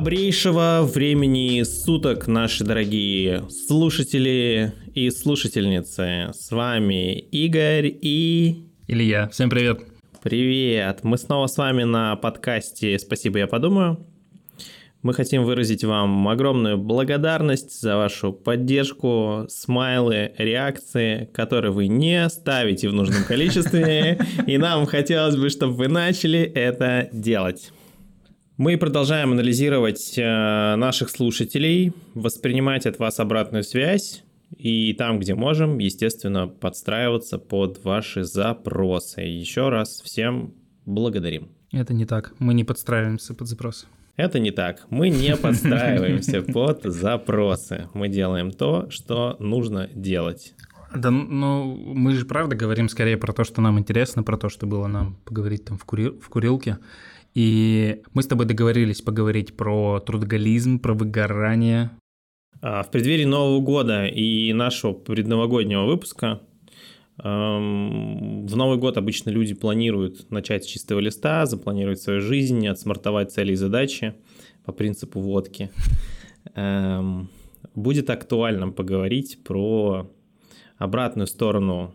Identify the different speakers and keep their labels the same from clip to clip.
Speaker 1: Добрейшего времени суток, наши дорогие слушатели и слушательницы. С вами Игорь и...
Speaker 2: Илья. Всем привет.
Speaker 1: Привет. Мы снова с вами на подкасте «Спасибо, я подумаю». Мы хотим выразить вам огромную благодарность за вашу поддержку, смайлы, реакции, которые вы не ставите в нужном количестве, и нам хотелось бы, чтобы вы начали это делать. Мы продолжаем анализировать э, наших слушателей, воспринимать от вас обратную связь и там, где можем, естественно, подстраиваться под ваши запросы. Еще раз всем благодарим.
Speaker 2: Это не так. Мы не подстраиваемся под запросы.
Speaker 1: Это не так. Мы не подстраиваемся под запросы. Мы делаем то, что нужно делать.
Speaker 2: Да, ну, мы же правда говорим скорее про то, что нам интересно, про то, что было нам поговорить там в, кури... в курилке. И мы с тобой договорились поговорить про трудоголизм, про выгорание.
Speaker 1: А, в преддверии Нового года и нашего предновогоднего выпуска эм, в Новый год обычно люди планируют начать с чистого листа, запланировать свою жизнь, отсмартовать цели и задачи по принципу водки. Эм, будет актуально поговорить про обратную сторону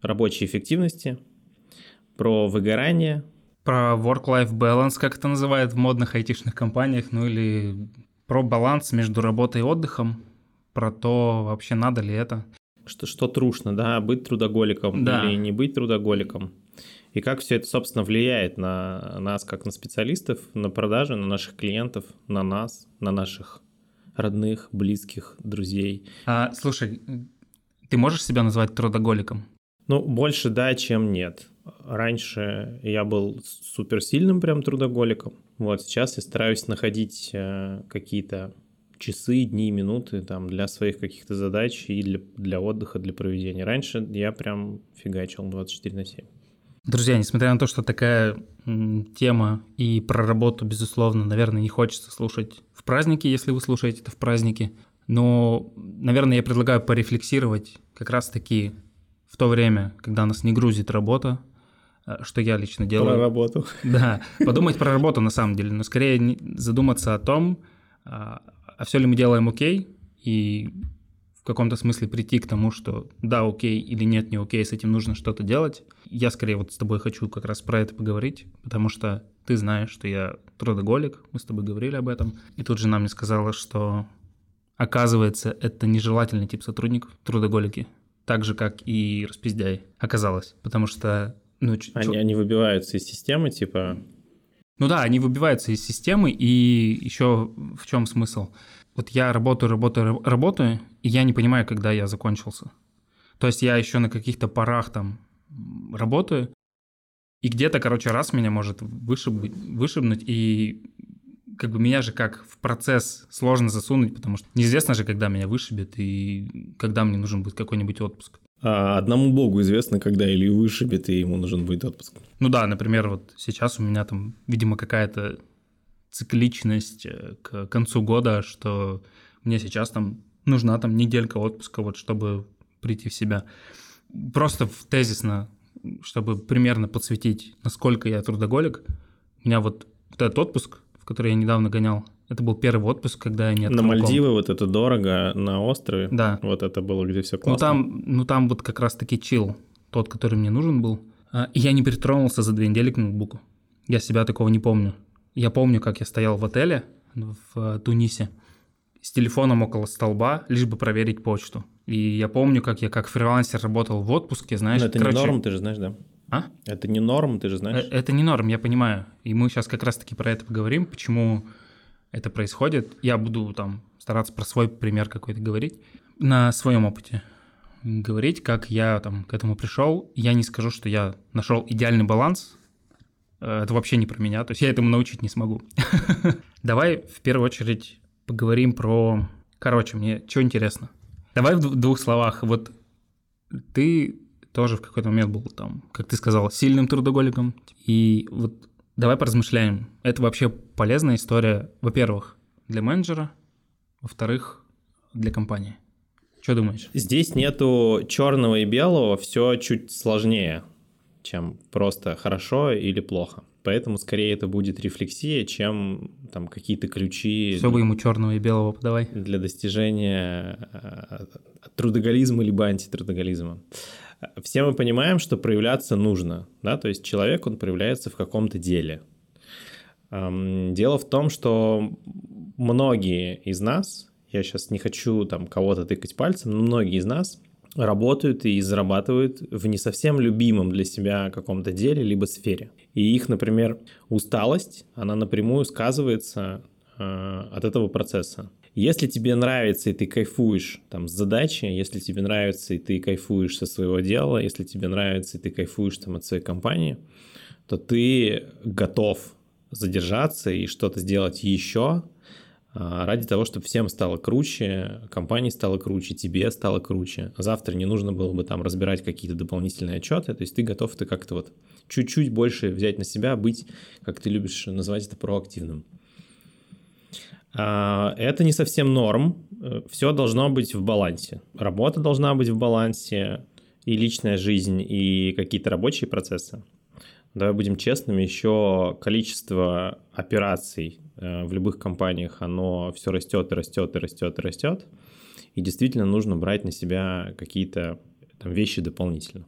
Speaker 1: рабочей эффективности, про выгорание,
Speaker 2: про work-life balance, как это называют в модных айтишных компаниях, ну или про баланс между работой и отдыхом, про то, вообще надо ли это.
Speaker 1: Что, что трушно, да, быть трудоголиком да. или не быть трудоголиком. И как все это, собственно, влияет на нас, как на специалистов, на продажи, на наших клиентов, на нас, на наших родных, близких, друзей.
Speaker 2: А, слушай, ты можешь себя назвать трудоголиком?
Speaker 1: Ну, больше да, чем нет. Раньше я был суперсильным прям трудоголиком. Вот сейчас я стараюсь находить э, какие-то часы, дни, минуты там для своих каких-то задач и для, для отдыха, для проведения. Раньше я прям фигачил 24 на 7.
Speaker 2: Друзья, несмотря на то, что такая тема и про работу, безусловно, наверное, не хочется слушать в празднике, если вы слушаете это в празднике, но, наверное, я предлагаю порефлексировать как раз-таки в то время, когда нас не грузит работа, что я лично делаю.
Speaker 1: Про работу.
Speaker 2: Да, подумать про работу на самом деле, но скорее задуматься о том, а, а все ли мы делаем окей, и в каком-то смысле прийти к тому, что да, окей или нет, не окей, с этим нужно что-то делать. Я скорее вот с тобой хочу как раз про это поговорить, потому что ты знаешь, что я трудоголик, мы с тобой говорили об этом, и тут жена мне сказала, что оказывается, это нежелательный тип сотрудников, трудоголики, так же, как и распиздяй, оказалось, потому что
Speaker 1: ну, они, они выбиваются из системы, типа...
Speaker 2: Ну да, они выбиваются из системы, и еще в чем смысл? Вот я работаю, работаю, работаю, и я не понимаю, когда я закончился. То есть я еще на каких-то парах там работаю, и где-то, короче, раз меня может вышибнуть, вышибнуть, и как бы меня же как в процесс сложно засунуть, потому что неизвестно же, когда меня вышибет и когда мне нужен будет какой-нибудь отпуск.
Speaker 1: А одному богу известно, когда Илью вышибет, и ему нужен будет отпуск.
Speaker 2: Ну да, например, вот сейчас у меня там, видимо, какая-то цикличность э, к концу года, что мне сейчас там нужна там неделька отпуска, вот чтобы прийти в себя. Просто в тезисно, чтобы примерно подсветить, насколько я трудоголик, у меня вот этот отпуск, в который я недавно гонял, это был первый отпуск, когда я не
Speaker 1: На Мальдивы вот это дорого, на острове.
Speaker 2: Да.
Speaker 1: Вот это было, где все классно.
Speaker 2: Ну там, ну там вот как раз-таки чил, тот, который мне нужен был. А, и я не притронулся за две недели к ноутбуку. Я себя такого не помню. Я помню, как я стоял в отеле в э, Тунисе с телефоном около столба, лишь бы проверить почту. И я помню, как я как фрилансер работал в отпуске, знаешь.
Speaker 1: Но это короче... не норм, ты же знаешь, да?
Speaker 2: А?
Speaker 1: Это не норм, ты же знаешь. Э,
Speaker 2: это не норм, я понимаю. И мы сейчас как раз-таки про это поговорим, почему это происходит. Я буду там стараться про свой пример какой-то говорить, на своем опыте говорить, как я там к этому пришел. Я не скажу, что я нашел идеальный баланс. Э, это вообще не про меня, то есть я этому научить не смогу. Давай в первую очередь поговорим про... Короче, мне что интересно. Давай в двух словах. Вот ты тоже в какой-то момент был там, как ты сказал, сильным трудоголиком. И вот Давай поразмышляем. Это вообще полезная история, во-первых, для менеджера, во-вторых, для компании. Что думаешь?
Speaker 1: Здесь нету черного и белого, все чуть сложнее, чем просто хорошо или плохо. Поэтому скорее это будет рефлексия, чем там какие-то ключи.
Speaker 2: Все бы ему черного и белого подавай.
Speaker 1: Для достижения э, трудоголизма либо антитрудоголизма. Все мы понимаем, что проявляться нужно, да, то есть человек, он проявляется в каком-то деле. Дело в том, что многие из нас, я сейчас не хочу там кого-то тыкать пальцем, но многие из нас работают и зарабатывают в не совсем любимом для себя каком-то деле либо сфере. И их, например, усталость, она напрямую сказывается э, от этого процесса. Если тебе нравится и ты кайфуешь там с задачи, если тебе нравится и ты кайфуешь со своего дела, если тебе нравится и ты кайфуешь там от своей компании, то ты готов задержаться и что-то сделать еще, а, ради того, чтобы всем стало круче, компании стало круче, тебе стало круче. Завтра не нужно было бы там разбирать какие-то дополнительные отчеты, то есть ты готов ты как-то вот чуть-чуть больше взять на себя, быть, как ты любишь называть это, проактивным. А, это не совсем норм, все должно быть в балансе. Работа должна быть в балансе, и личная жизнь, и какие-то рабочие процессы. Давай будем честными, еще количество операций Э, в любых компаниях оно все растет и растет и растет и растет. И действительно нужно брать на себя какие-то там, вещи дополнительно.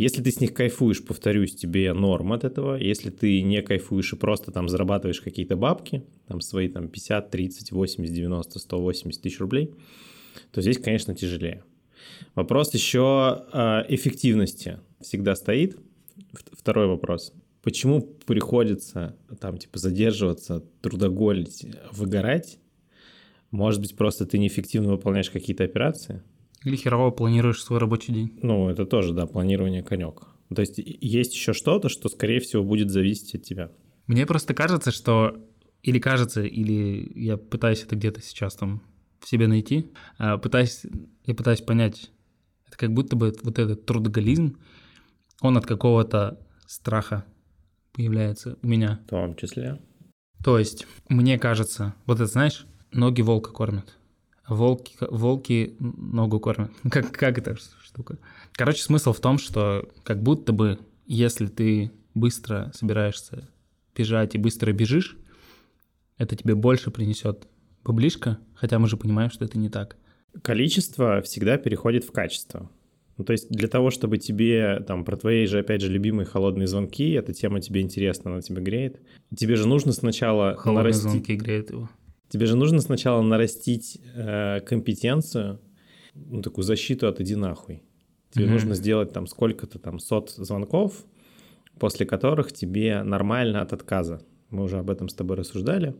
Speaker 1: Если ты с них кайфуешь, повторюсь, тебе норм от этого. Если ты не кайфуешь и просто там зарабатываешь какие-то бабки, там свои там 50, 30, 80, 90, 180 тысяч рублей, то здесь, конечно, тяжелее. Вопрос еще э, эффективности всегда стоит. Второй вопрос. Почему приходится там типа задерживаться, трудоголить, выгорать? Может быть, просто ты неэффективно выполняешь какие-то операции?
Speaker 2: Или херово планируешь свой рабочий день?
Speaker 1: Ну, это тоже, да, планирование конек. То есть есть еще что-то, что, скорее всего, будет зависеть от тебя.
Speaker 2: Мне просто кажется, что... Или кажется, или я пытаюсь это где-то сейчас там в себе найти, а, пытаюсь, я пытаюсь понять, это как будто бы вот этот трудоголизм, он от какого-то страха появляется у меня.
Speaker 1: В том числе.
Speaker 2: То есть, мне кажется, вот это знаешь, ноги волка кормят. Волки, волки ногу кормят. Как, как эта штука? Короче, смысл в том, что как будто бы, если ты быстро собираешься бежать и быстро бежишь, это тебе больше принесет баблишка, хотя мы же понимаем, что это не так.
Speaker 1: Количество всегда переходит в качество. Ну, то есть для того, чтобы тебе, там, про твои же, опять же, любимые холодные звонки, эта тема тебе интересна, она тебя греет, тебе же нужно сначала
Speaker 2: Холодные нарастить... звонки греют его.
Speaker 1: Тебе же нужно сначала нарастить э, компетенцию, ну, такую защиту от иди нахуй. Тебе угу. нужно сделать там сколько-то там сот звонков, после которых тебе нормально от отказа. Мы уже об этом с тобой рассуждали.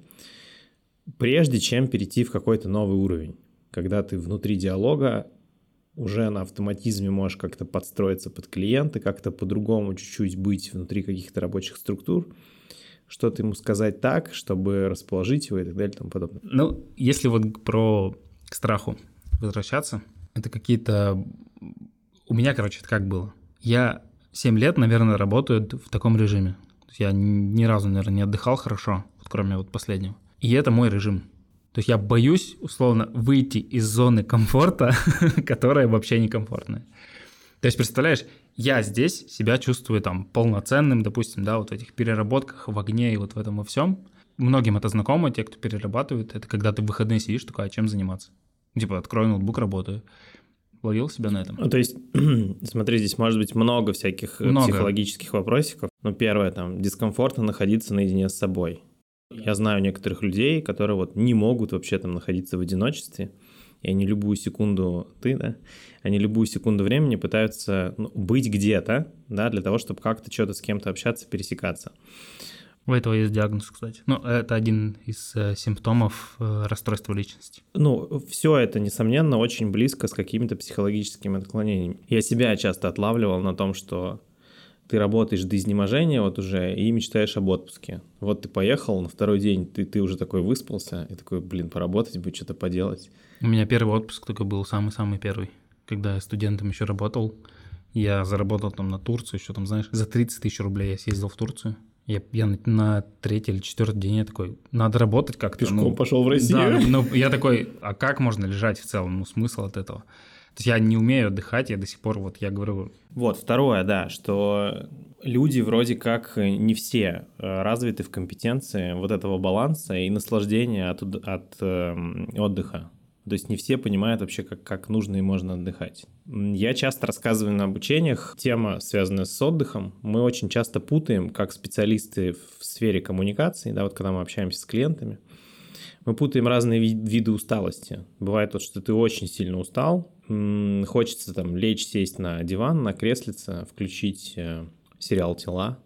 Speaker 1: Прежде чем перейти в какой-то новый уровень, когда ты внутри диалога уже на автоматизме можешь как-то подстроиться под клиента, как-то по-другому чуть-чуть быть внутри каких-то рабочих структур, что-то ему сказать так, чтобы расположить его и так далее и тому подобное.
Speaker 2: Ну, если вот про к страху возвращаться, это какие-то... У меня, короче, это как было. Я 7 лет, наверное, работаю в таком режиме. Я ни разу, наверное, не отдыхал хорошо, вот кроме вот последнего. И это мой режим. То есть я боюсь, условно, выйти из зоны комфорта, которая вообще некомфортная. То есть, представляешь, я здесь себя чувствую там полноценным, допустим, да, вот в этих переработках, в огне и вот в этом во всем. Многим это знакомо, те, кто перерабатывает, это когда ты в выходные сидишь, такой, а чем заниматься? Типа, открою ноутбук, работаю. Ловил себя на этом?
Speaker 1: Ну, то есть, смотри, здесь может быть много всяких э, много. психологических вопросиков. Ну, первое, там, дискомфортно находиться наедине с собой. Я знаю некоторых людей, которые вот не могут вообще там находиться в одиночестве, и они любую секунду, ты, да, они любую секунду времени пытаются ну, быть где-то, да, для того, чтобы как-то что-то с кем-то общаться, пересекаться.
Speaker 2: У этого есть диагноз, кстати. Ну, это один из э, симптомов э, расстройства личности.
Speaker 1: Ну, все это, несомненно, очень близко с какими-то психологическими отклонениями. Я себя часто отлавливал на том, что ты работаешь до изнеможения вот уже и мечтаешь об отпуске. Вот ты поехал, на второй день ты, ты уже такой выспался, и такой, блин, поработать бы, что-то поделать.
Speaker 2: У меня первый отпуск только был самый-самый первый. Когда я студентом еще работал, я заработал там на Турцию, еще там, знаешь, за 30 тысяч рублей я съездил в Турцию. Я, я на, третий или четвертый день я такой, надо работать как-то.
Speaker 1: Пешком ну, пошел в Россию?
Speaker 2: Да, ну, я такой, а как можно лежать в целом? Ну, смысл от этого? То есть я не умею отдыхать, я до сих пор, вот я говорю...
Speaker 1: Вот, второе, да, что люди вроде как не все э, развиты в компетенции вот этого баланса и наслаждения от, от э, отдыха. То есть не все понимают вообще, как, как нужно и можно отдыхать. Я часто рассказываю на обучениях, тема, связанная с отдыхом, мы очень часто путаем, как специалисты в сфере коммуникации, да, вот когда мы общаемся с клиентами, мы путаем разные виды усталости. Бывает вот, что ты очень сильно устал, хочется там лечь, сесть на диван, на креслице, включить э, сериал «Тела»,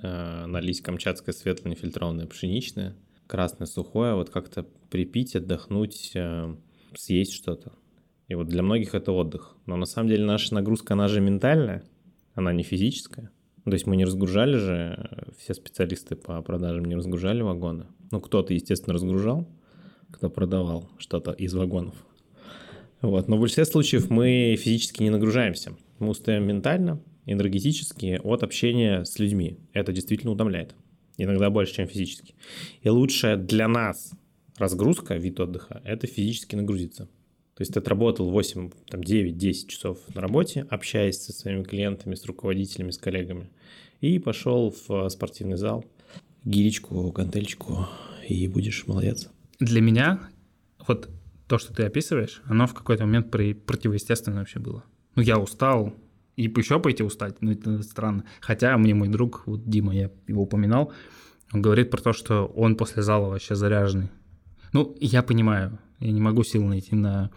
Speaker 1: э, налить камчатское светлое нефильтрованное пшеничное, красное сухое, вот как-то припить, отдохнуть, э, съесть что-то. И вот для многих это отдых. Но на самом деле наша нагрузка, она же ментальная, она не физическая. То есть мы не разгружали же, все специалисты по продажам не разгружали вагоны. Ну, кто-то, естественно, разгружал, кто продавал что-то из вагонов. Вот. Но в большинстве случаев мы физически не нагружаемся. Мы устаем ментально, энергетически от общения с людьми. Это действительно утомляет. Иногда больше, чем физически. И лучшая для нас разгрузка, вид отдыха, это физически нагрузиться. То есть ты отработал 8, там, 9, 10 часов на работе, общаясь со своими клиентами, с руководителями, с коллегами, и пошел в спортивный зал, гиречку, гантельчику, и будешь молодец.
Speaker 2: Для меня вот то, что ты описываешь, оно в какой-то момент противоестественно вообще было. Ну, я устал, и еще пойти устать, ну, это странно. Хотя мне мой друг, вот Дима, я его упоминал, он говорит про то, что он после зала вообще заряженный. Ну, я понимаю, я не могу сил найти на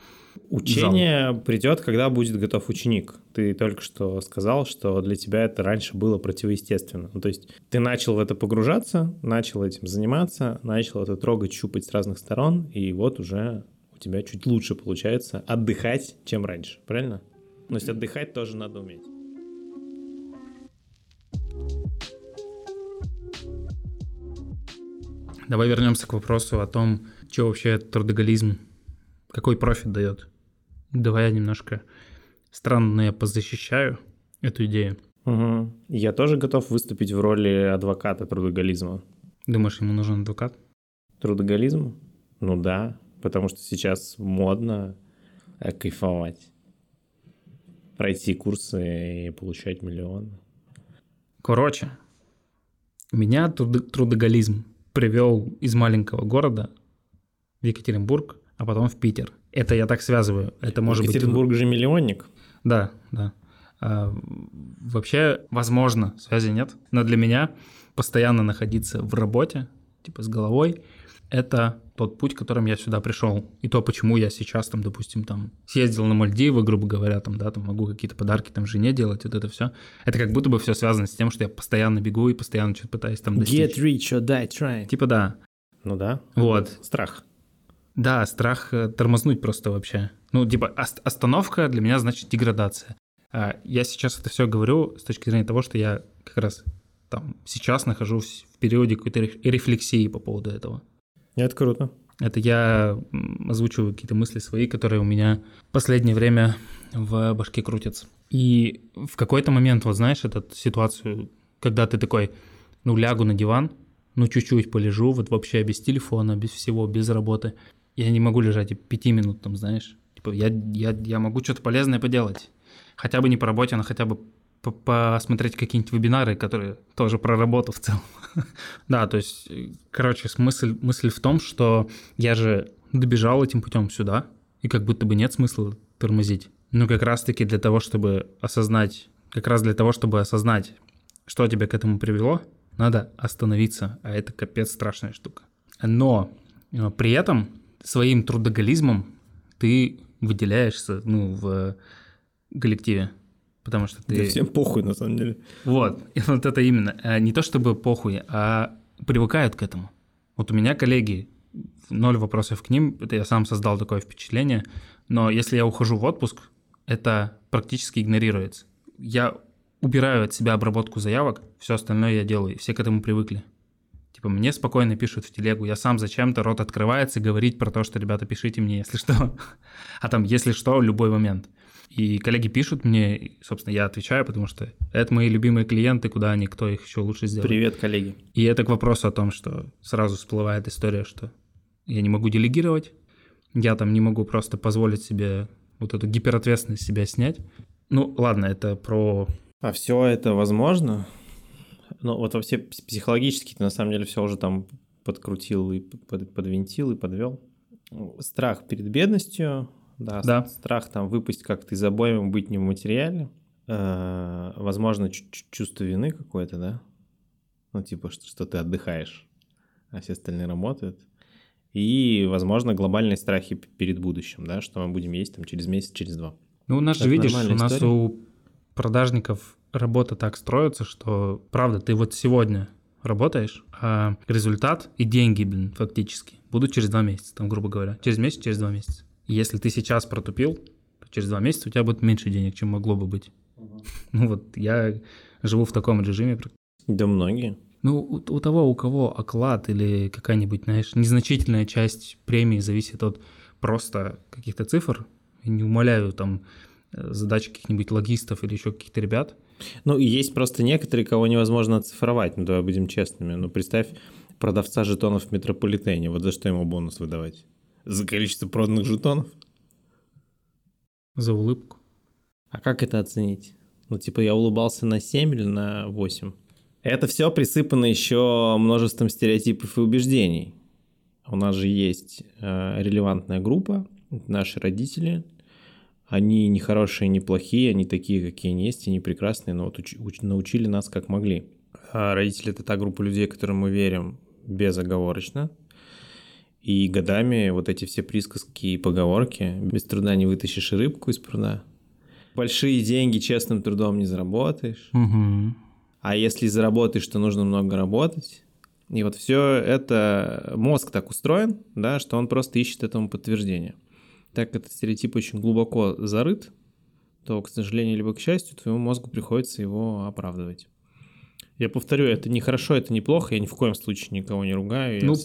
Speaker 1: Учение зал. придет, когда будет готов ученик. Ты только что сказал, что для тебя это раньше было противоестественно. Ну, то есть ты начал в это погружаться, начал этим заниматься, начал это трогать, щупать с разных сторон, и вот уже тебя чуть лучше получается отдыхать, чем раньше, правильно? То есть отдыхать тоже надо уметь.
Speaker 2: Давай вернемся к вопросу о том, что вообще трудоголизм, какой профит дает. Давай я немножко странно, но я позащищаю эту идею.
Speaker 1: Угу. Я тоже готов выступить в роли адвоката трудоголизма.
Speaker 2: Думаешь, ему нужен адвокат?
Speaker 1: Трудоголизм? Ну да, потому что сейчас модно э, кайфовать. Пройти курсы и получать миллионы.
Speaker 2: Короче, меня трудоголизм привел из маленького города в Екатеринбург, а потом в Питер. Это я так связываю. Это может
Speaker 1: Екатеринбург
Speaker 2: быть...
Speaker 1: же миллионник.
Speaker 2: Да, да. А, вообще, возможно, связи нет, но для меня постоянно находиться в работе, типа с головой, это тот путь, которым я сюда пришел. И то, почему я сейчас там, допустим, там съездил на Мальдивы, грубо говоря, там, да, там могу какие-то подарки там жене делать, вот это все. Это как будто бы все связано с тем, что я постоянно бегу и постоянно что-то пытаюсь там достичь.
Speaker 1: Get rich or die trying.
Speaker 2: Типа да.
Speaker 1: Ну да.
Speaker 2: Вот.
Speaker 1: Страх.
Speaker 2: Да, страх э, тормознуть просто вообще. Ну, типа, остановка для меня значит деградация. А я сейчас это все говорю с точки зрения того, что я как раз там сейчас нахожусь в периоде какой-то рефлексии по поводу этого.
Speaker 1: Это круто.
Speaker 2: Это я озвучиваю какие-то мысли свои, которые у меня в последнее время в башке крутятся. И в какой-то момент, вот знаешь, эту ситуацию, когда ты такой, ну, лягу на диван, ну, чуть-чуть полежу, вот вообще без телефона, без всего, без работы. Я не могу лежать и пяти минут там, знаешь. Типа, я, я, я могу что-то полезное поделать. Хотя бы не по работе, но хотя бы посмотреть какие-нибудь вебинары, которые тоже про работу в целом. да, то есть, короче, смысл, мысль в том, что я же добежал этим путем сюда, и как будто бы нет смысла тормозить. Но как раз-таки для того, чтобы осознать, как раз для того, чтобы осознать, что тебя к этому привело, надо остановиться, а это капец страшная штука. Но э, при этом своим трудоголизмом ты выделяешься ну, в коллективе потому что ты...
Speaker 1: Да всем похуй, на самом деле.
Speaker 2: Вот, и вот это именно. А не то чтобы похуй, а привыкают к этому. Вот у меня коллеги, ноль вопросов к ним, это я сам создал такое впечатление, но если я ухожу в отпуск, это практически игнорируется. Я убираю от себя обработку заявок, все остальное я делаю, все к этому привыкли. Типа мне спокойно пишут в телегу, я сам зачем-то, рот открывается, говорить про то, что, ребята, пишите мне, если что. А там, если что, любой момент. И коллеги пишут мне, и, собственно, я отвечаю, потому что это мои любимые клиенты, куда они, кто их еще лучше сделает.
Speaker 1: Привет, коллеги.
Speaker 2: И это к вопросу о том, что сразу всплывает история, что я не могу делегировать, я там не могу просто позволить себе вот эту гиперответственность себя снять. Ну, ладно, это про...
Speaker 1: А все это возможно? Ну, вот вообще психологически ты на самом деле все уже там подкрутил и под, подвинтил и подвел. Страх перед бедностью, да,
Speaker 2: Да.
Speaker 1: страх там выпасть как-то из обоим, быть не в материале. Э, возможно, чу- чу- чувство вины какое-то, да? Ну, типа, что, что ты отдыхаешь, а все остальные работают. И, возможно, глобальные страхи перед будущим, да, что мы будем есть там через месяц, через два.
Speaker 2: Ну, у нас же,
Speaker 1: Это
Speaker 2: видишь, у нас
Speaker 1: история.
Speaker 2: у продажников работа так строится, что, правда, ты вот сегодня работаешь, а результат и деньги, блин, фактически, будут через два месяца, там, грубо говоря. Через месяц, через два месяца. Если ты сейчас протупил, то через два месяца у тебя будет меньше денег, чем могло бы быть. Ну вот я живу в таком режиме.
Speaker 1: Да многие.
Speaker 2: Ну, у, у того, у кого оклад или какая-нибудь, знаешь, незначительная часть премии зависит от просто каких-то цифр, не умоляю там э, задач каких-нибудь логистов или еще каких-то ребят.
Speaker 1: Ну, и есть просто некоторые, кого невозможно оцифровать, ну, давай будем честными. Ну, представь продавца жетонов в метрополитене, вот за что ему бонус выдавать? За количество проданных жетонов?
Speaker 2: За улыбку.
Speaker 1: А как это оценить? Ну, типа, я улыбался на 7 или на 8? Это все присыпано еще множеством стереотипов и убеждений. У нас же есть э, релевантная группа, это наши родители. Они не хорошие, не плохие, они такие, какие они есть, они прекрасные, но вот уч- уч- научили нас как могли. А родители — это та группа людей, которым мы верим безоговорочно. И годами вот эти все присказки и поговорки «без труда не вытащишь рыбку из пруда», большие деньги честным трудом не заработаешь.
Speaker 2: Угу.
Speaker 1: А если заработаешь, то нужно много работать. И вот все это мозг так устроен, да, что он просто ищет этому подтверждение. Так как этот стереотип очень глубоко зарыт, то, к сожалению, либо к счастью, твоему мозгу приходится его оправдывать. Я повторю, это не хорошо, это неплохо, я ни в коем случае никого не ругаю.
Speaker 2: Ну,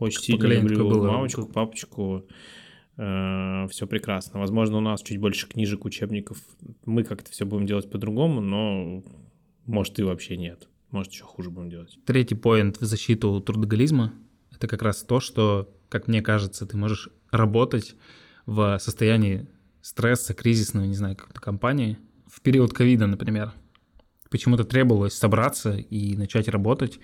Speaker 1: очень сильно люблю
Speaker 2: было.
Speaker 1: мамочку, папочку. все прекрасно. Возможно, у нас чуть больше книжек, учебников. Мы как-то все будем делать по-другому, но может и вообще нет. Может, еще хуже будем делать.
Speaker 2: Третий поинт в защиту трудоголизма – это как раз то, что, как мне кажется, ты можешь работать в состоянии стресса, кризисного, не знаю, какой-то компании. В период ковида, например, почему-то требовалось собраться и начать работать,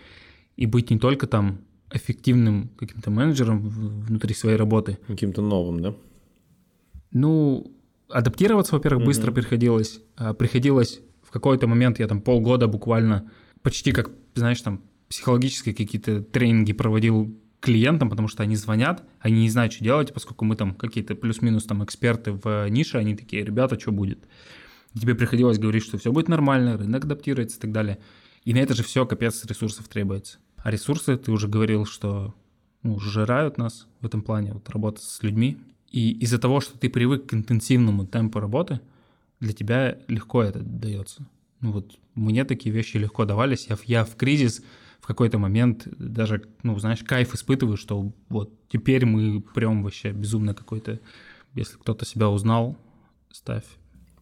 Speaker 2: и быть не только там эффективным каким-то менеджером внутри своей работы,
Speaker 1: Каким-то новым, да?
Speaker 2: ну, адаптироваться, во-первых,
Speaker 1: Мгм.
Speaker 2: быстро приходилось. А приходилось в какой-то момент, я там полгода буквально почти как, знаешь, там психологические какие-то тренинги проводил клиентам, потому что они звонят, они не знают, что делать, поскольку мы там какие-то плюс-минус там эксперты в нише, они такие, ребята, что будет? И тебе приходилось говорить, что все будет нормально, рынок адаптируется и так далее. И на это же все капец ресурсов требуется. А ресурсы, ты уже говорил, что ну, сжирают нас в этом плане, вот работа с людьми. И из-за того, что ты привык к интенсивному темпу работы, для тебя легко это дается. Ну вот мне такие вещи легко давались. Я, я в кризис в какой-то момент даже, ну, знаешь, кайф испытываю, что вот теперь мы прям вообще безумно какой-то... Если кто-то себя узнал, ставь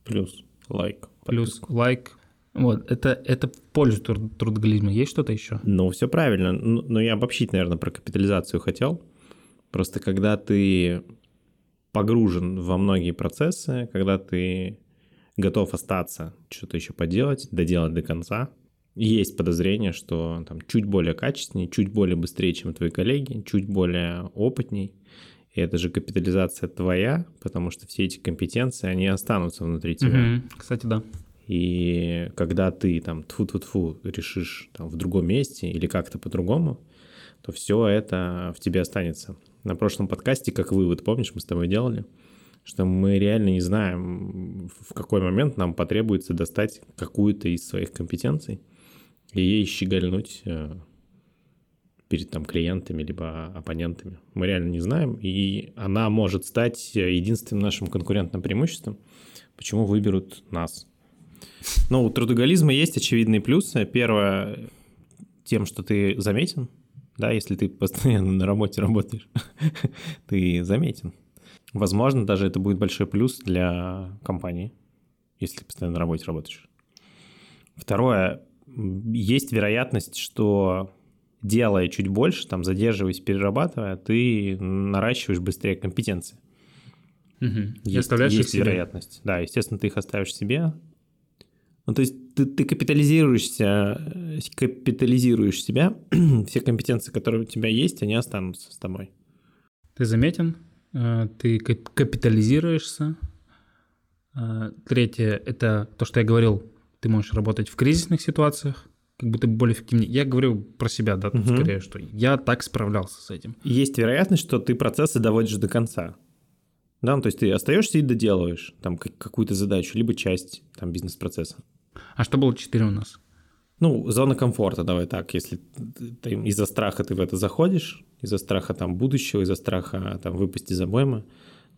Speaker 1: Плюс лайк.
Speaker 2: плюс лайк. Вот, это, это в пользу труд- трудоголизма. Есть что-то еще?
Speaker 1: Ну, все правильно. Ну, Но я обобщить, наверное, про капитализацию хотел. Просто когда ты погружен во многие процессы, когда ты готов остаться, что-то еще поделать, доделать до конца, есть подозрение, что там чуть более качественнее, чуть более быстрее, чем твои коллеги, чуть более опытней. И это же капитализация твоя, потому что все эти компетенции, они останутся внутри тебя.
Speaker 2: Мгм. Кстати, да.
Speaker 1: И когда ты там тфу тфу тфу решишь там в другом месте или как-то по-другому, то все это в тебе останется. На прошлом подкасте, как вывод, помнишь, мы с тобой делали, что мы реально не знаем, в какой момент нам потребуется достать какую-то из своих компетенций и ей щегольнуть э, перед там клиентами либо оппонентами. Мы реально не знаем, и она может стать единственным нашим конкурентным преимуществом, почему выберут нас. Ну, у трудоголизма есть очевидные плюсы. Первое, тем, что ты заметен, да, если ты постоянно на работе работаешь, ты заметен. Возможно, даже это будет большой плюс для компании, если ты постоянно на работе работаешь. Второе, есть вероятность, что делая чуть больше, там, задерживаясь, перерабатывая, ты наращиваешь быстрее компетенции.
Speaker 2: Угу.
Speaker 1: Есть, есть вероятность. Да, естественно, ты их оставишь себе. Ну, то есть ты, ты капитализируешься, э, капитализируешь себя, все компетенции, которые у тебя есть, они останутся с тобой.
Speaker 2: Ты заметен, э, ты кап- капитализируешься. Э, Третье – это то, что я говорил, ты можешь работать в кризисных ситуациях, как будто более эффективнее. Я говорю про себя, да, тут
Speaker 1: Мгм.
Speaker 2: скорее, что я так справлялся с этим.
Speaker 1: Есть вероятность, что ты процессы доводишь до конца. Да, ну, то есть ты остаешься и доделываешь там как- какую-то задачу, либо часть там бизнес-процесса.
Speaker 2: А что было 4 у нас?
Speaker 1: Ну, зона комфорта, давай так, если ты- из-за страха ты в это заходишь, из-за страха там будущего, из-за страха там выпасть из обоймы,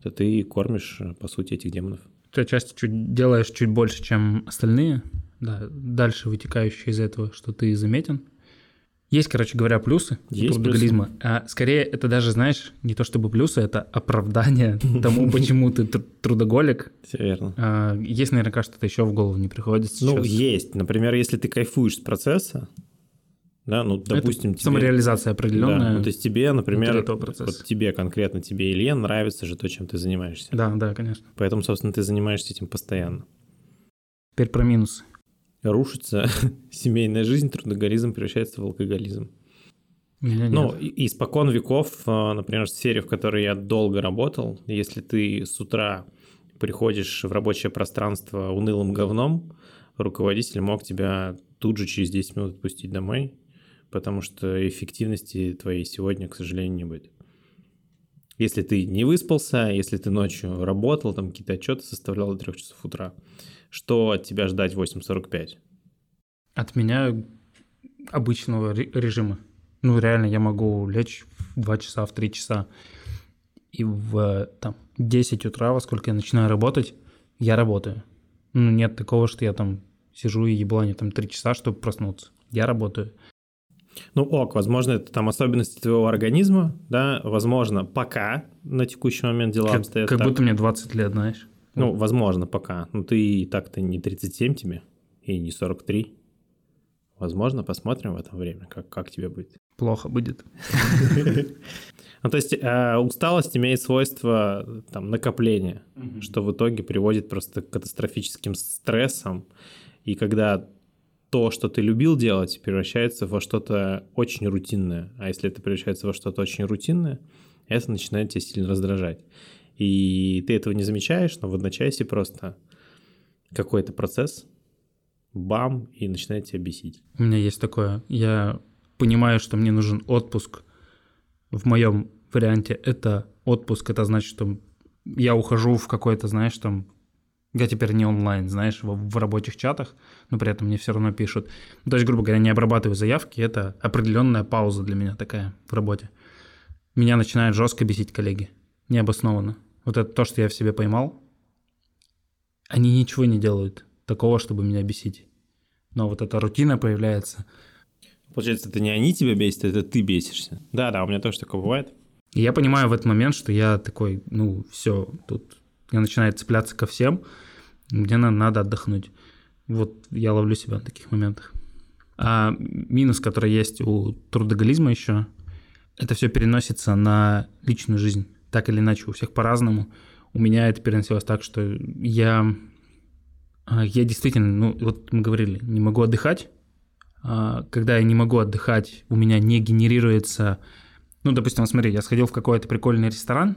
Speaker 1: то ты кормишь, по сути, этих демонов.
Speaker 2: Ты отчасти чуть делаешь чуть больше, чем остальные. Да, дальше вытекающее из этого, что ты заметен. Есть, короче говоря, плюсы
Speaker 1: Есть
Speaker 2: трудоголизма. А скорее, это даже, знаешь, не то чтобы плюсы, это оправдание тому, почему ты тр- трудоголик.
Speaker 1: Все верно.
Speaker 2: А, Есть наверняка что-то еще в голову не приходит сейчас.
Speaker 1: Ну, есть. Например, если ты кайфуешь с процесса, да, ну,
Speaker 2: Это
Speaker 1: допустим, тебе...
Speaker 2: самореализация
Speaker 1: Да,
Speaker 2: определенная.
Speaker 1: ну, то есть тебе, например, вот тебе конкретно, тебе, Илье, нравится же то, чем ты занимаешься.
Speaker 2: Да, да, конечно.
Speaker 1: Поэтому, собственно, ты занимаешься этим постоянно.
Speaker 2: Теперь про минусы.
Speaker 1: Рушится семейная жизнь, трудоголизм превращается в алкоголизм.
Speaker 2: Нет.
Speaker 1: Ну, и- испокон веков, э, например, в сфере, в которой я долго работал, если ты с утра приходишь в рабочее пространство унылым говном, руководитель мог тебя тут же через 10 минут отпустить домой, потому что эффективности твоей сегодня, к сожалению, не будет. Если ты не выспался, если ты ночью работал, там какие-то отчеты составлял до 3 часов утра, что от тебя ждать в 8.45?
Speaker 2: От меня обычного ре- режима. Ну, реально, я могу лечь в 2 часа, в 3 часа. И в там, 10 утра, во сколько я начинаю работать, я работаю. Ну, нет такого, что я там сижу и ебланю там 3 часа, чтобы проснуться. Я работаю.
Speaker 1: Ну, ок, возможно, это там особенности твоего организма, да, возможно, пока на текущий момент дела
Speaker 2: Как,
Speaker 1: обстоят
Speaker 2: как
Speaker 1: так.
Speaker 2: будто мне 20 лет, знаешь.
Speaker 1: Ну, возможно, пока. Ну, ты и так-то не 37 тебе, и не 43. Возможно, посмотрим в это время, как, как тебе будет.
Speaker 2: Плохо будет.
Speaker 1: Ну, то есть э, усталость имеет свойство там, накопления, что в итоге приводит просто к катастрофическим стрессам. И когда то, что ты любил делать, превращается во что-то очень рутинное. А если это превращается во что-то очень рутинное, это начинает тебя сильно раздражать. И ты этого не замечаешь, но в одночасье просто какой-то процесс, бам, и начинает тебя бесить.
Speaker 2: У меня есть такое. Я понимаю, что мне нужен отпуск. В моем варианте это отпуск. Это значит, что я ухожу в какой-то, знаешь, там... Я теперь не онлайн, знаешь, в, в рабочих чатах, но при этом мне все равно пишут. Ну, то есть, грубо говоря, не обрабатываю заявки. Это определенная пауза для меня такая в работе. Меня начинают жестко бесить коллеги. Необоснованно. Вот это то, что я в себе поймал. Они ничего не делают такого, чтобы меня бесить. Но вот эта рутина появляется.
Speaker 1: Получается, это не они тебя бесят, это ты бесишься. Да-да, у меня тоже такое бывает.
Speaker 2: И я понимаю в этот момент, что я такой, ну, все, тут я начинаю цепляться ко всем, мне на- надо отдохнуть. Вот я ловлю себя на таких моментах. А минус, который есть у трудоголизма еще, это все переносится на личную жизнь. Так или иначе, у всех по-разному. У меня это переносилось так, что я, а, я действительно, ну, вот мы говорили, не могу отдыхать. А, Когда я не могу отдыхать, у меня не генерируется ну, допустим, смотри, я сходил в какой-то прикольный ресторан,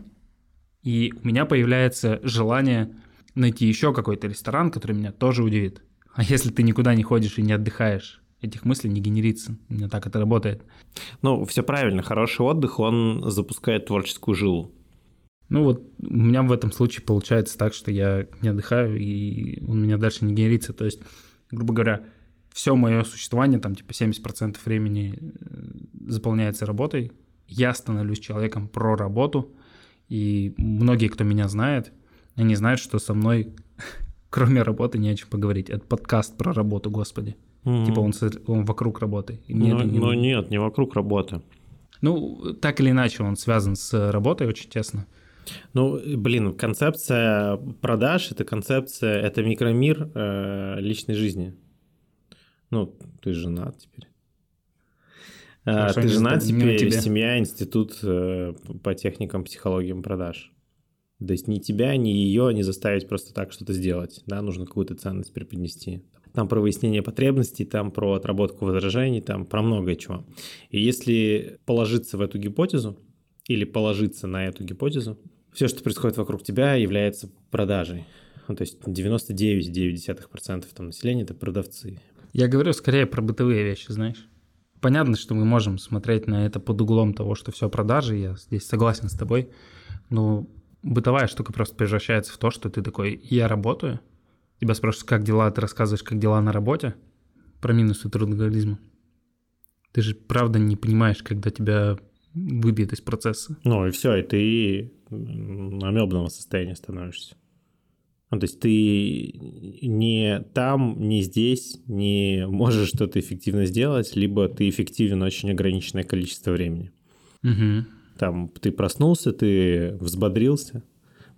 Speaker 2: и у меня появляется желание найти еще какой-то ресторан, который меня тоже удивит. А если ты никуда не ходишь и не отдыхаешь, этих мыслей не генерится. У меня так это работает.
Speaker 1: Ну, все правильно. Хороший отдых, он запускает творческую жилу.
Speaker 2: Ну вот у меня в этом случае получается так, что я не отдыхаю, и он у меня дальше не генерится. То есть, грубо говоря, все мое существование, там типа 70% времени э, заполняется работой. Я становлюсь человеком про работу, и многие, кто меня знает, они знают, что со мной, кроме работы, не о чем поговорить. Это подкаст про работу, господи.
Speaker 1: Мгм.
Speaker 2: Типа он, он вокруг работы. И мне
Speaker 1: Ну,
Speaker 2: не
Speaker 1: ну
Speaker 2: нужно.
Speaker 1: нет, не вокруг работы.
Speaker 2: Ну, так или иначе, он связан с работой очень тесно.
Speaker 1: Ну, блин, концепция продаж – это концепция, это микромир э, личной жизни. Ну, ты женат теперь. А,
Speaker 2: Хорошо,
Speaker 1: ты женат теперь,
Speaker 2: тебе.
Speaker 1: семья, институт э, по техникам, психологиям продаж. То есть ни тебя, ни ее не заставить просто так что-то сделать, да, нужно какую-то ценность преподнести. Там про выяснение потребностей, там про отработку возражений, там про многое чего. И если положиться в эту гипотезу или положиться на эту гипотезу, все, что происходит вокруг тебя, является продажей. Ну, то есть 99,9% там населения – это продавцы.
Speaker 2: Я говорю скорее про бытовые вещи, знаешь. Понятно, что мы можем смотреть на это под углом того, что все продажи, я здесь согласен с тобой, но бытовая штука просто превращается в то, что ты такой, я работаю, тебя спрашивают, как дела, ты рассказываешь, как дела на работе, про минусы трудоголизма. Ты же правда не понимаешь, когда тебя выбьет из процесса.
Speaker 1: Ну и все, и ты намебного состояния становишься. Ну, то есть ты не там, не здесь не можешь что-то эффективно сделать, либо ты эффективен очень ограниченное количество времени.
Speaker 2: Угу.
Speaker 1: Там ты проснулся, ты взбодрился,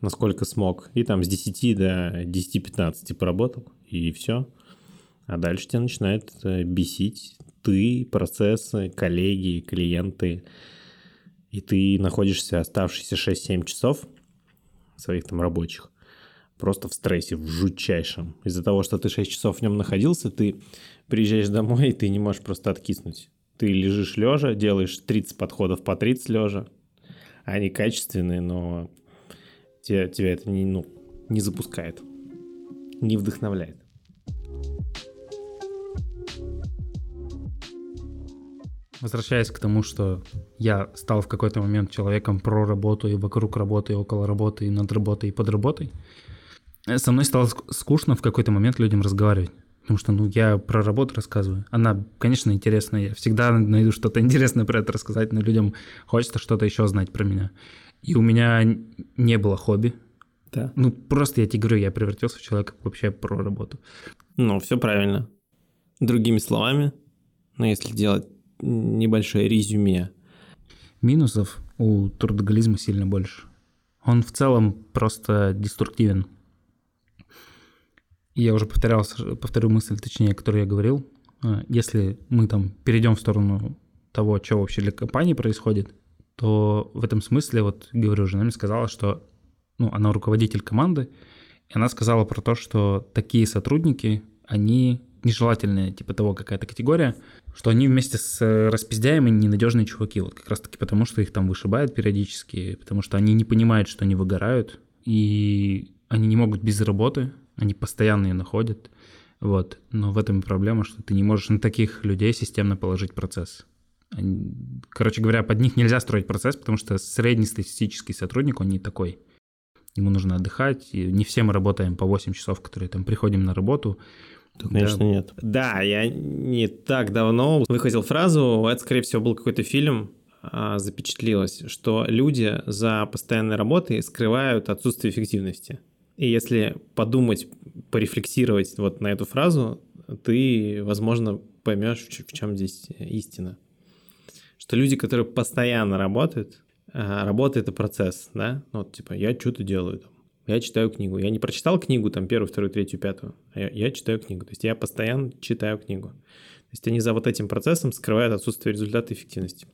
Speaker 1: насколько смог, и там с 10 до 10-15 поработал, и все. А дальше тебя начинает э, бесить ты, процессы, коллеги, клиенты, и ты находишься оставшиеся 6-7 часов своих там рабочих просто в стрессе, в жутчайшем. Из-за того, что ты 6 часов в нем находился, ты приезжаешь домой, и ты не можешь просто откиснуть. Ты лежишь лежа, делаешь 30 подходов по 30 лежа. Они качественные, но тебя, тебя это не, ну, не запускает, не вдохновляет.
Speaker 2: Возвращаясь к тому, что я стал в какой-то момент человеком про работу и вокруг работы, и около работы, и над работой, и под работой, со мной стало скучно в какой-то момент людям разговаривать. Потому что, ну, я про работу рассказываю. Она, конечно, интересная. Я всегда найду что-то интересное про это рассказать, но людям хочется что-то еще знать про меня. И у меня не было хобби.
Speaker 1: Да.
Speaker 2: Ну, просто я тебе говорю, я превратился в человека вообще про работу.
Speaker 1: Ну, все правильно. Другими словами, ну, если делать небольшое резюме.
Speaker 2: Минусов у трудоголизма сильно больше. Он в целом просто деструктивен я уже повторялся, повторю мысль, точнее, которую я говорил, а, если мы там перейдем в сторону того, что вообще для компании происходит, то в этом смысле, вот говорю, жена мне сказала, что ну, она руководитель команды, и она сказала про то, что такие сотрудники, они нежелательные, типа того, какая-то категория, что они вместе с распиздяями ненадежные чуваки, вот как раз-таки потому, что их там вышибают периодически, потому что они не понимают, что они выгорают, и они не могут без работы, они постоянно ее находят. Вот. Но в этом и проблема, что ты не можешь на таких людей системно положить процесс. Они, короче говоря, под них нельзя строить процесс, потому что среднестатистический сотрудник, он не такой. Ему нужно отдыхать. И не все мы работаем по 8 часов, которые там приходим на работу.
Speaker 1: Конечно, да. нет. Да, я не так давно выхватил фразу, это, скорее всего, был какой-то фильм, а, запечатлилось, что люди за постоянной работой скрывают отсутствие эффективности. И если подумать, порефлексировать вот на эту фразу, ты, возможно, поймешь, в чем здесь истина. Что люди, которые постоянно работают, а, работа — это процесс, да? Ну, вот, типа, я что-то делаю там. Я читаю книгу. Я не прочитал книгу там первую, вторую, третью, пятую, а я, я читаю книгу. То есть я постоянно читаю книгу. То есть они за вот этим процессом скрывают отсутствие результата эффективности.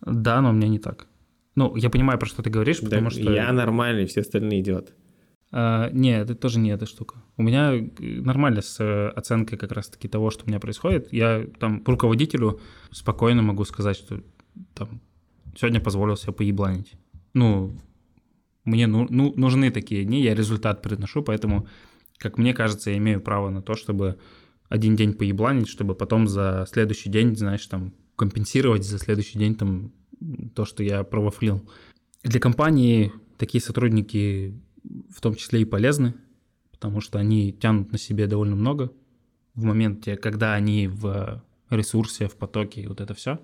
Speaker 2: Да, но у меня не так. Ну, я понимаю, про что ты говоришь, потому
Speaker 1: да,
Speaker 2: что...
Speaker 1: Я нормальный, все остальные идиоты.
Speaker 2: Uh, нет, это тоже не эта штука. У меня э, нормально с э, оценкой как раз-таки того, что у меня происходит. Я там руководителю спокойно могу сказать, что там сегодня позволил себе поебланить. Ну, мне ну, ну, нужны такие дни, я результат приношу, поэтому, как мне кажется, я имею право на то, чтобы один день поебланить, чтобы потом за следующий день, знаешь, там компенсировать за следующий день там то, что я провафлил. Для компании такие сотрудники в том числе и полезны, потому что они тянут на себе довольно много в моменте, когда они в ресурсе, в потоке и вот это все.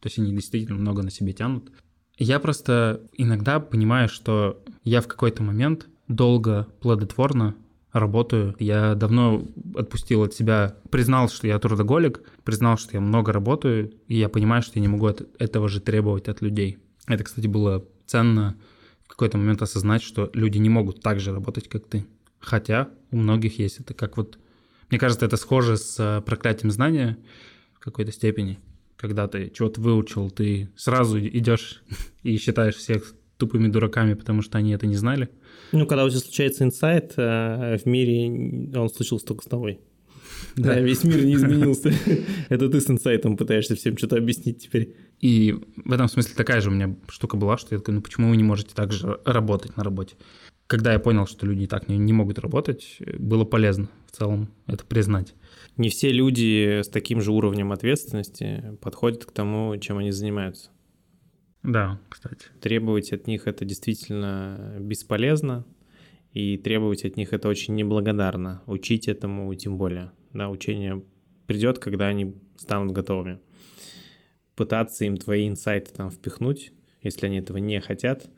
Speaker 2: То есть они действительно много на себе тянут. Я просто иногда понимаю, что я в какой-то момент долго, плодотворно работаю. Я давно отпустил от себя, признал, что я трудоголик, признал, что я много работаю, и я понимаю, что я не могу от этого же требовать от людей. Это, кстати, было ценно какой-то момент осознать, что люди не могут так же работать, как ты. Хотя у многих есть это как вот... Мне кажется, это схоже с э, проклятием знания в какой-то степени. Когда ты чего-то выучил, ты сразу идешь и считаешь всех тупыми дураками, потому что они это не знали.
Speaker 1: Ну, когда у тебя случается инсайт, э, в мире он случился только с тобой. Да, да весь мир не изменился. Это ты с инсайтом пытаешься всем что-то объяснить теперь.
Speaker 2: И в этом смысле такая же у меня штука была, что я такой, ну почему вы не можете так же работать на работе? Когда я понял, что люди так не, не могут работать, было полезно в целом это признать.
Speaker 1: Не все люди с таким же уровнем ответственности подходят к тому, чем они занимаются.
Speaker 2: Да, кстати.
Speaker 1: Требовать от них это действительно бесполезно, и требовать от них это очень неблагодарно. Учить этому тем более. Да, учение придет, когда они станут готовыми. Пытаться им твои инсайты там впихнуть, если они этого не хотят,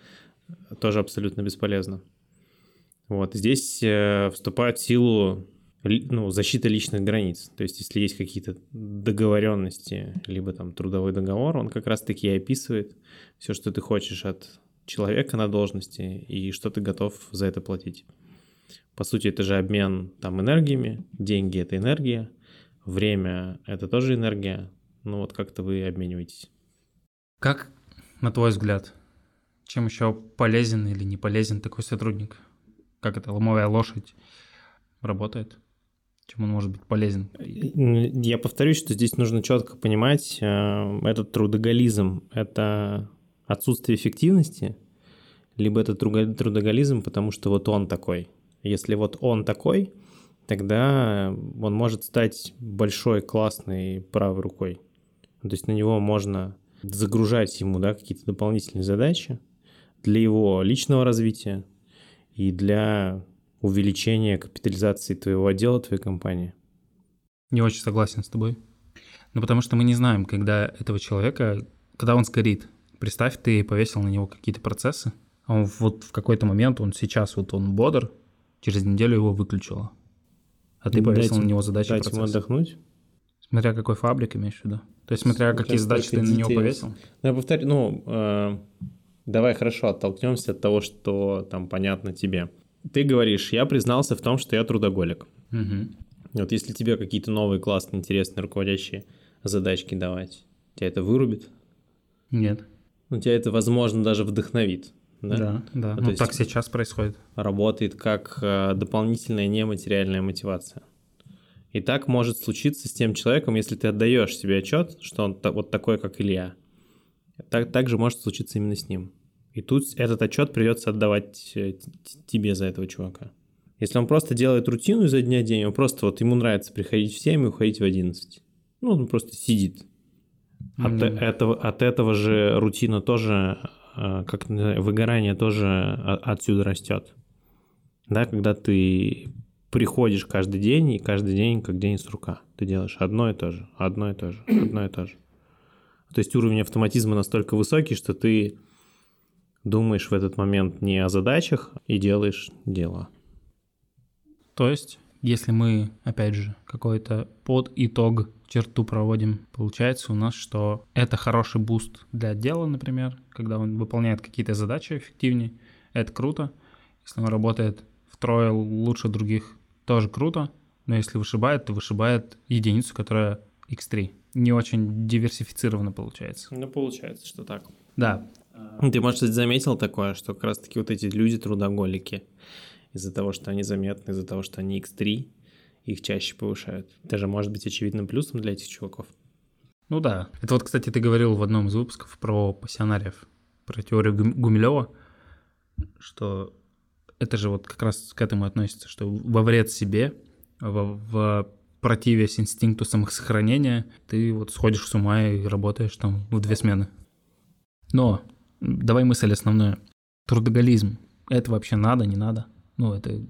Speaker 1: тоже абсолютно бесполезно. Вот здесь э, вступает в силу ну, защита личных границ. То есть, если есть какие-то договоренности, либо там трудовой договор, он как раз-таки описывает все, что ты хочешь от человека на должности и что ты готов за это платить. По сути, это же обмен там энергиями, деньги — это энергия, время — это тоже энергия, ну вот как-то вы обмениваетесь.
Speaker 2: Как, на твой взгляд, чем еще полезен или не полезен такой сотрудник? Как это ломовая лошадь работает? чем он может быть полезен?
Speaker 1: Я повторюсь, что здесь нужно четко понимать, э, этот трудоголизм – это отсутствие эффективности, либо это трудоголизм, потому что вот он такой. Если вот он такой, тогда он может стать большой, классной правой рукой. То есть на него можно загружать ему да, какие-то дополнительные задачи для его личного развития и для увеличения капитализации твоего отдела, твоей компании.
Speaker 2: Не очень согласен с тобой. Ну, потому что мы не знаем, когда этого человека, когда он сгорит. Представь, ты повесил на него какие-то процессы, а он вот в какой-то момент, он сейчас вот он бодр, через неделю его выключило. А ты повесил дайте, на него задачи
Speaker 1: дайте ему отдохнуть.
Speaker 2: Смотря какой фабрик имеешь в виду. То есть смотря какие задачи ты на него повесил.
Speaker 1: Ну, я повторю, ну, э, давай хорошо оттолкнемся от того, что там понятно тебе ты говоришь, я признался в том, что я трудоголик.
Speaker 2: Угу.
Speaker 1: Вот если тебе какие-то новые классные, интересные руководящие задачки давать, тебя это вырубит?
Speaker 2: Нет.
Speaker 1: Ну, тебя это, возможно, даже вдохновит. Да,
Speaker 2: да. да. Ну, ну так сейчас происходит.
Speaker 1: Работает как э, дополнительная нематериальная мотивация. И так может случиться с тем человеком, если ты отдаешь себе отчет, что он вот такой, как Илья. Так, так же может случиться именно с ним. И тут этот отчет придется отдавать э, тебе за этого чувака. Если он просто делает рутину изо дня в день, он просто вот ему нравится приходить в 7 и уходить в 11. Ну, он просто сидит. От, mm-hmm. этого, от этого же рутина тоже, как выгорание тоже отсюда растет. Да, когда ты приходишь каждый день, и каждый день как день с рука. Ты делаешь одно и то же, одно и то же, одно и то же. То есть уровень автоматизма настолько высокий, что ты думаешь в этот момент не о задачах и делаешь дело.
Speaker 2: То есть, если мы, опять же, какой-то под итог черту проводим, получается у нас, что это хороший буст для отдела, например, когда он выполняет какие-то задачи эффективнее, это круто. Если он работает втрое лучше других, тоже круто. Но если вышибает, то вышибает единицу, которая X3. Не очень диверсифицированно получается.
Speaker 1: Ну, получается, что так.
Speaker 2: Да,
Speaker 1: ты, может, заметил такое, что как раз-таки вот эти люди трудоголики, из-за того, что они заметны, из-за того, что они X3, их чаще повышают. Это же может быть очевидным плюсом для этих чуваков.
Speaker 2: Ну да. Это вот, кстати, ты говорил в одном из выпусков про пассионариев, про теорию Гумилева, что это же вот как раз к этому относится, что во вред себе, в, в противясь инстинкту самосохранения, ты вот сходишь с ума и работаешь там в две смены. Но давай мысль основную. Трудоголизм. Это вообще надо, не надо? Ну, это...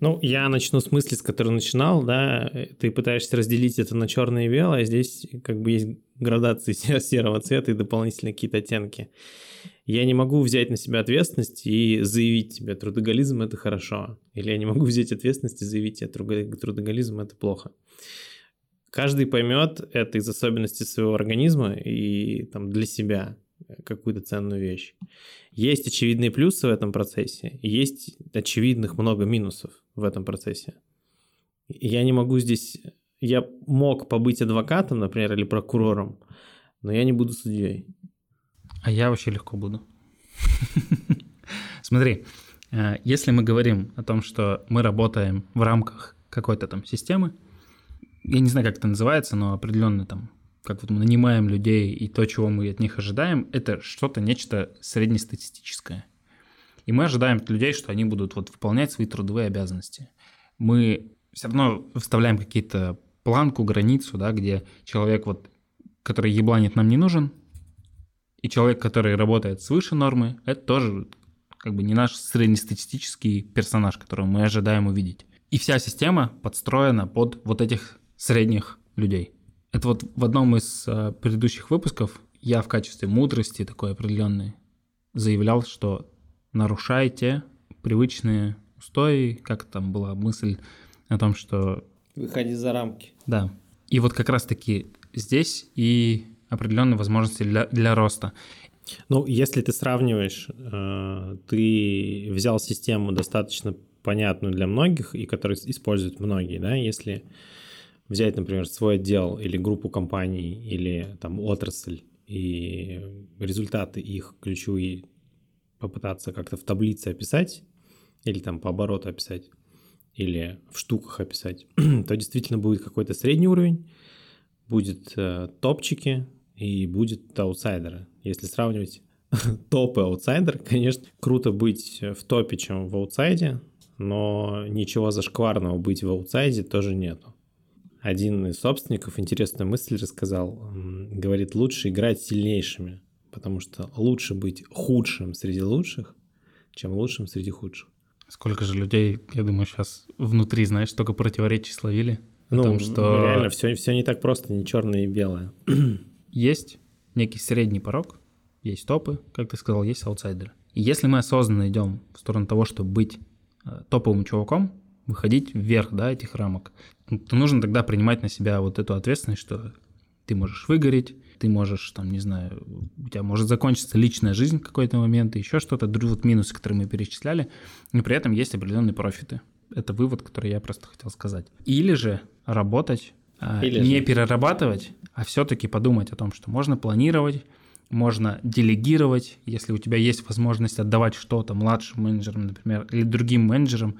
Speaker 1: Ну, я начну с мысли, с которой начинал, да, ты пытаешься разделить это на черное и белое, а здесь как бы есть градации серого цвета и дополнительные какие-то оттенки. Я не могу взять на себя ответственность и заявить тебе, трудоголизм – это хорошо. Или я не могу взять ответственность и заявить тебе, трудоголизм – это плохо. Каждый поймет это из особенностей своего организма и там для себя какую-то ценную вещь. Есть очевидные плюсы в этом процессе, есть очевидных много минусов в этом процессе. Я не могу здесь... Я мог побыть адвокатом, например, или прокурором, но я не буду судьей.
Speaker 2: А я вообще легко буду. Смотри, э, если мы говорим о том, что мы работаем в рамках какой-то там системы, я не знаю, как это называется, но определенно там, как вот мы нанимаем людей и то, чего мы от них ожидаем, это что-то, нечто среднестатистическое. И мы ожидаем от людей, что они будут вот выполнять свои трудовые обязанности. Мы все равно вставляем какие-то планку, границу, да, где человек, вот, который ебланит, нам не нужен, и человек, который работает свыше нормы, это тоже как бы не наш среднестатистический персонаж, которого мы ожидаем увидеть. И вся система подстроена под вот этих средних людей. Это вот в одном из э, предыдущих выпусков я в качестве мудрости такой определенной заявлял, что нарушайте привычные устои, как там была мысль о том, что...
Speaker 1: Выходи за рамки.
Speaker 2: Да. И вот как раз-таки здесь и определенные возможности для, для роста.
Speaker 1: Ну, если ты сравниваешь, э, ты взял систему достаточно понятную для многих и которую используют многие, да, если взять, например, свой отдел или группу компаний или там отрасль и результаты их ключевые попытаться как-то в таблице описать или там по обороту описать или в штуках описать, то действительно будет какой-то средний уровень, будет э, топчики и будет аутсайдеры. Если сравнивать топ и аутсайдер, конечно, круто быть в топе, чем в аутсайде, но ничего зашкварного быть в аутсайде тоже нету. Один из собственников интересную мысль рассказал. Говорит, лучше играть сильнейшими, потому что лучше быть худшим среди лучших, чем лучшим среди худших.
Speaker 2: Сколько же людей, я думаю, сейчас внутри, знаешь, только противоречий словили.
Speaker 1: Ну, том, что... реально, все, все не так просто, не черное и белое.
Speaker 2: Есть некий средний порог, есть топы, как ты сказал, есть аутсайдеры. И если мы осознанно идем в сторону того, чтобы быть э, топовым чуваком, выходить вверх, да, этих рамок, то нужно тогда принимать на себя вот эту ответственность, что ты можешь выгореть, ты можешь, там, не знаю, у тебя может закончиться личная жизнь в какой-то момент, еще что-то, вот минусы, которые мы перечисляли, но при этом есть определенные профиты. Это вывод, который я просто хотел сказать. Или же работать, а, Или не же. перерабатывать, а все-таки подумать о том, что можно планировать, можно делегировать, если у тебя есть возможность отдавать что-то младшим менеджерам, например, или другим менеджерам,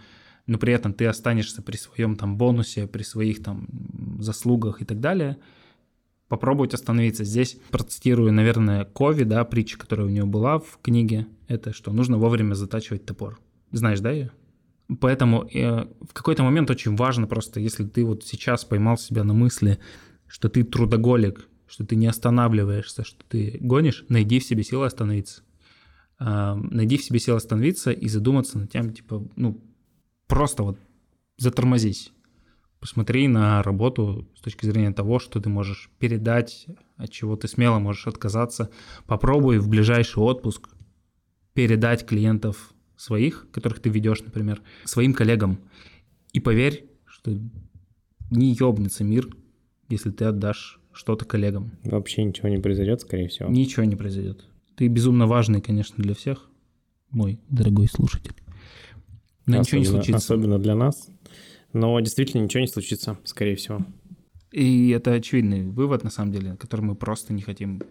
Speaker 2: но при этом ты останешься при своем там бонусе, при своих там заслугах и так далее, попробовать остановиться. Здесь процитирую, наверное, Кови, да, притча, которая у него была в книге, это что нужно вовремя затачивать топор. Знаешь, да, ее? Поэтому э, в какой-то момент очень важно просто, если ты вот сейчас поймал себя на мысли, что ты трудоголик, что ты не останавливаешься, что ты гонишь, найди в себе силы остановиться. Э, найди в себе силы остановиться и задуматься над тем, типа, ну, просто вот затормозись. Посмотри на работу с точки зрения того, что ты можешь передать, от чего ты смело можешь отказаться. Попробуй в ближайший отпуск передать клиентов своих, которых ты ведешь, например, своим коллегам. И поверь, что не ёбнется мир, если ты отдашь что-то коллегам.
Speaker 1: Вообще ничего не произойдет, скорее всего.
Speaker 2: Ничего не произойдет. Ты безумно важный, конечно, для всех, мой дорогой слушатель.
Speaker 1: Но особенно, ничего не случится. Особенно для нас. Но действительно ничего не случится, скорее всего.
Speaker 2: И это очевидный вывод, на самом деле, который мы просто не хотим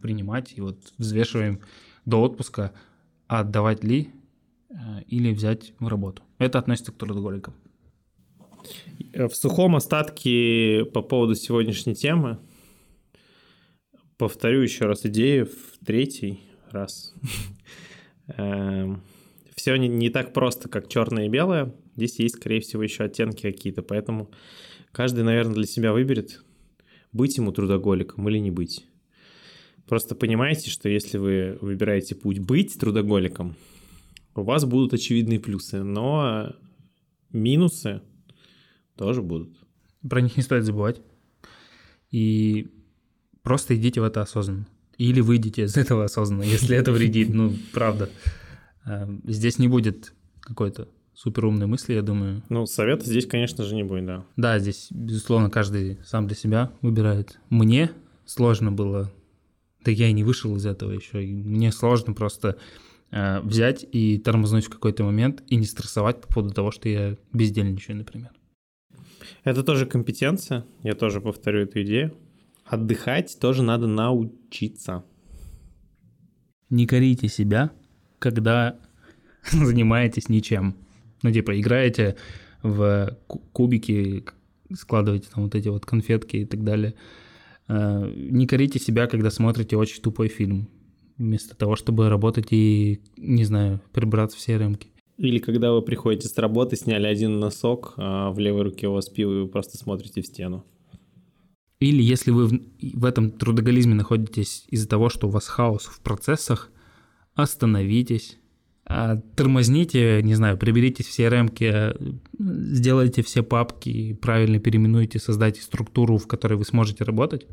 Speaker 2: принимать. И вот взвешиваем до отпуска, отдавать ли Э, или взять в работу. Это относится к трудоголикам.
Speaker 1: В сухом остатке по поводу сегодняшней темы повторю еще раз идею в третий раз. Все не, не так просто, как черное и белое. Здесь есть, скорее всего, еще оттенки какие-то, поэтому каждый, наверное, для себя выберет, быть ему трудоголиком или не быть. Просто понимаете, что если вы выбираете путь быть трудоголиком, у вас будут очевидные плюсы, но минусы тоже будут.
Speaker 2: Про них не стоит забывать. И просто идите в это осознанно. Или выйдите из этого осознанно, если это вредит. Ну, правда. Эм, здесь не будет какой-то суперумной мысли, я думаю.
Speaker 1: Ну, совета здесь, конечно же, не будет, да.
Speaker 2: Да, здесь, безусловно, каждый сам для себя выбирает. Мне сложно было, да я и не вышел из этого еще, и мне сложно просто Э, взять и тормознуть в какой-то момент и не стрессовать по поводу того, что я бездельничаю, например.
Speaker 1: Это тоже компетенция, я тоже повторю эту идею. Отдыхать тоже надо научиться.
Speaker 2: Не корите себя когда занимаетесь ничем. Ну, типа, играете в кубики, складываете там вот эти вот конфетки и так далее. Э, не корите себя, когда смотрите очень тупой фильм, вместо того, чтобы работать и, не знаю, прибраться все рамки.
Speaker 1: Или когда вы приходите с работы, сняли один носок, а в левой руке у вас пиво, и вы просто смотрите в стену.
Speaker 2: Или если вы в, в этом трудоголизме находитесь из-за того, что у вас хаос в процессах, остановитесь, а, тормозните, не знаю, приберите все ремки, сделайте все папки, правильно переименуйте, создайте структуру, в которой вы сможете работать,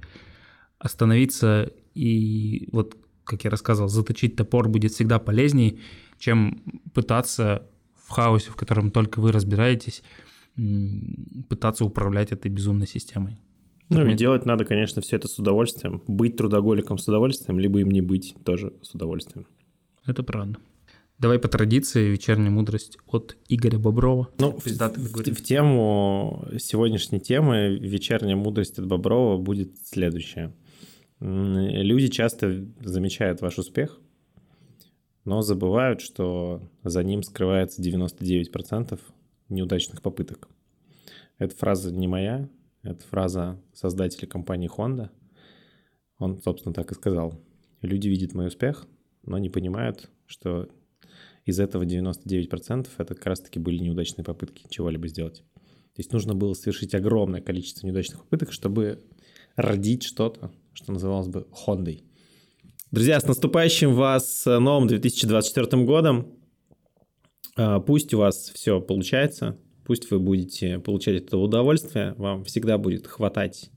Speaker 2: остановиться и вот, как я рассказывал, заточить топор будет всегда полезнее, чем пытаться в хаосе, в котором только вы разбираетесь, пытаться управлять этой безумной системой.
Speaker 1: Ну и делать надо, конечно, все это с удовольствием. Быть трудоголиком с удовольствием, либо им не быть тоже с удовольствием.
Speaker 2: Это правда. Давай по традиции вечерняя мудрость от Игоря Боброва.
Speaker 1: Ну, в, в, в тему сегодняшней темы вечерняя мудрость от Боброва будет следующая. Люди часто замечают ваш успех, но забывают, что за ним скрывается 99% неудачных попыток. Эта фраза не моя, это фраза создателя компании Honda. Он, собственно, так и сказал. Люди видят мой успех, но не понимают, что из этого 99% это как раз-таки были неудачные попытки чего-либо сделать. То есть нужно было совершить огромное количество неудачных попыток, чтобы родить что-то, что называлось бы Хондой. Друзья, с наступающим вас новым 2024 годом. А, пусть у вас все получается, пусть вы будете получать это удовольствие, вам всегда будет хватать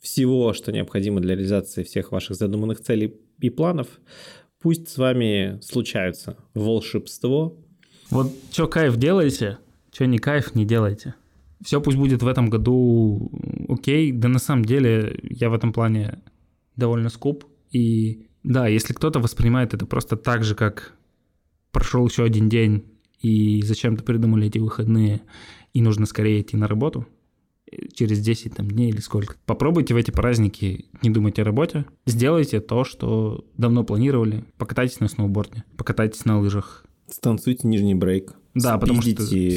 Speaker 1: всего, что необходимо для реализации всех ваших задуманных целей и планов. Пусть с вами случаются волшебство.
Speaker 2: Вот что кайф делаете, что не кайф не делайте. Все пусть будет в этом году окей. Да на самом деле я в этом плане довольно скуп. И да, если кто-то воспринимает это просто так же, как прошел еще один день, и зачем-то придумали эти выходные, и нужно скорее идти на работу, через 10 там, дней или сколько. Попробуйте в эти праздники не думать о работе. Сделайте то, что давно планировали. Покатайтесь на сноуборде, покатайтесь на лыжах.
Speaker 1: Станцуйте нижний брейк.
Speaker 2: Да, потому что...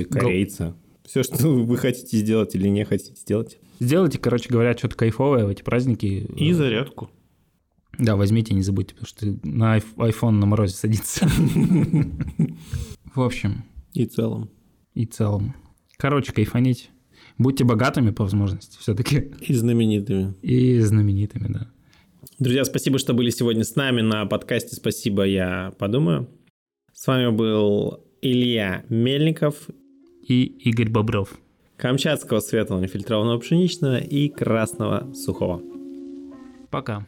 Speaker 1: корейца. Все, что вы хотите сделать или не хотите сделать.
Speaker 2: Сделайте, короче говоря, что-то кайфовое в эти праздники.
Speaker 1: И зарядку.
Speaker 2: Да, возьмите, не забудьте, потому что на iPhone на морозе садится. В общем.
Speaker 1: И целом.
Speaker 2: И целом. Короче, кайфанить. Будьте богатыми по возможности все-таки.
Speaker 1: И знаменитыми.
Speaker 2: И знаменитыми, да.
Speaker 1: Друзья, спасибо, что были сегодня с нами на подкасте «Спасибо, я подумаю». С вами был Илья Мельников
Speaker 2: и Игорь Бобров.
Speaker 1: Камчатского светлого нефильтрованного пшеничного и красного сухого.
Speaker 2: Пока.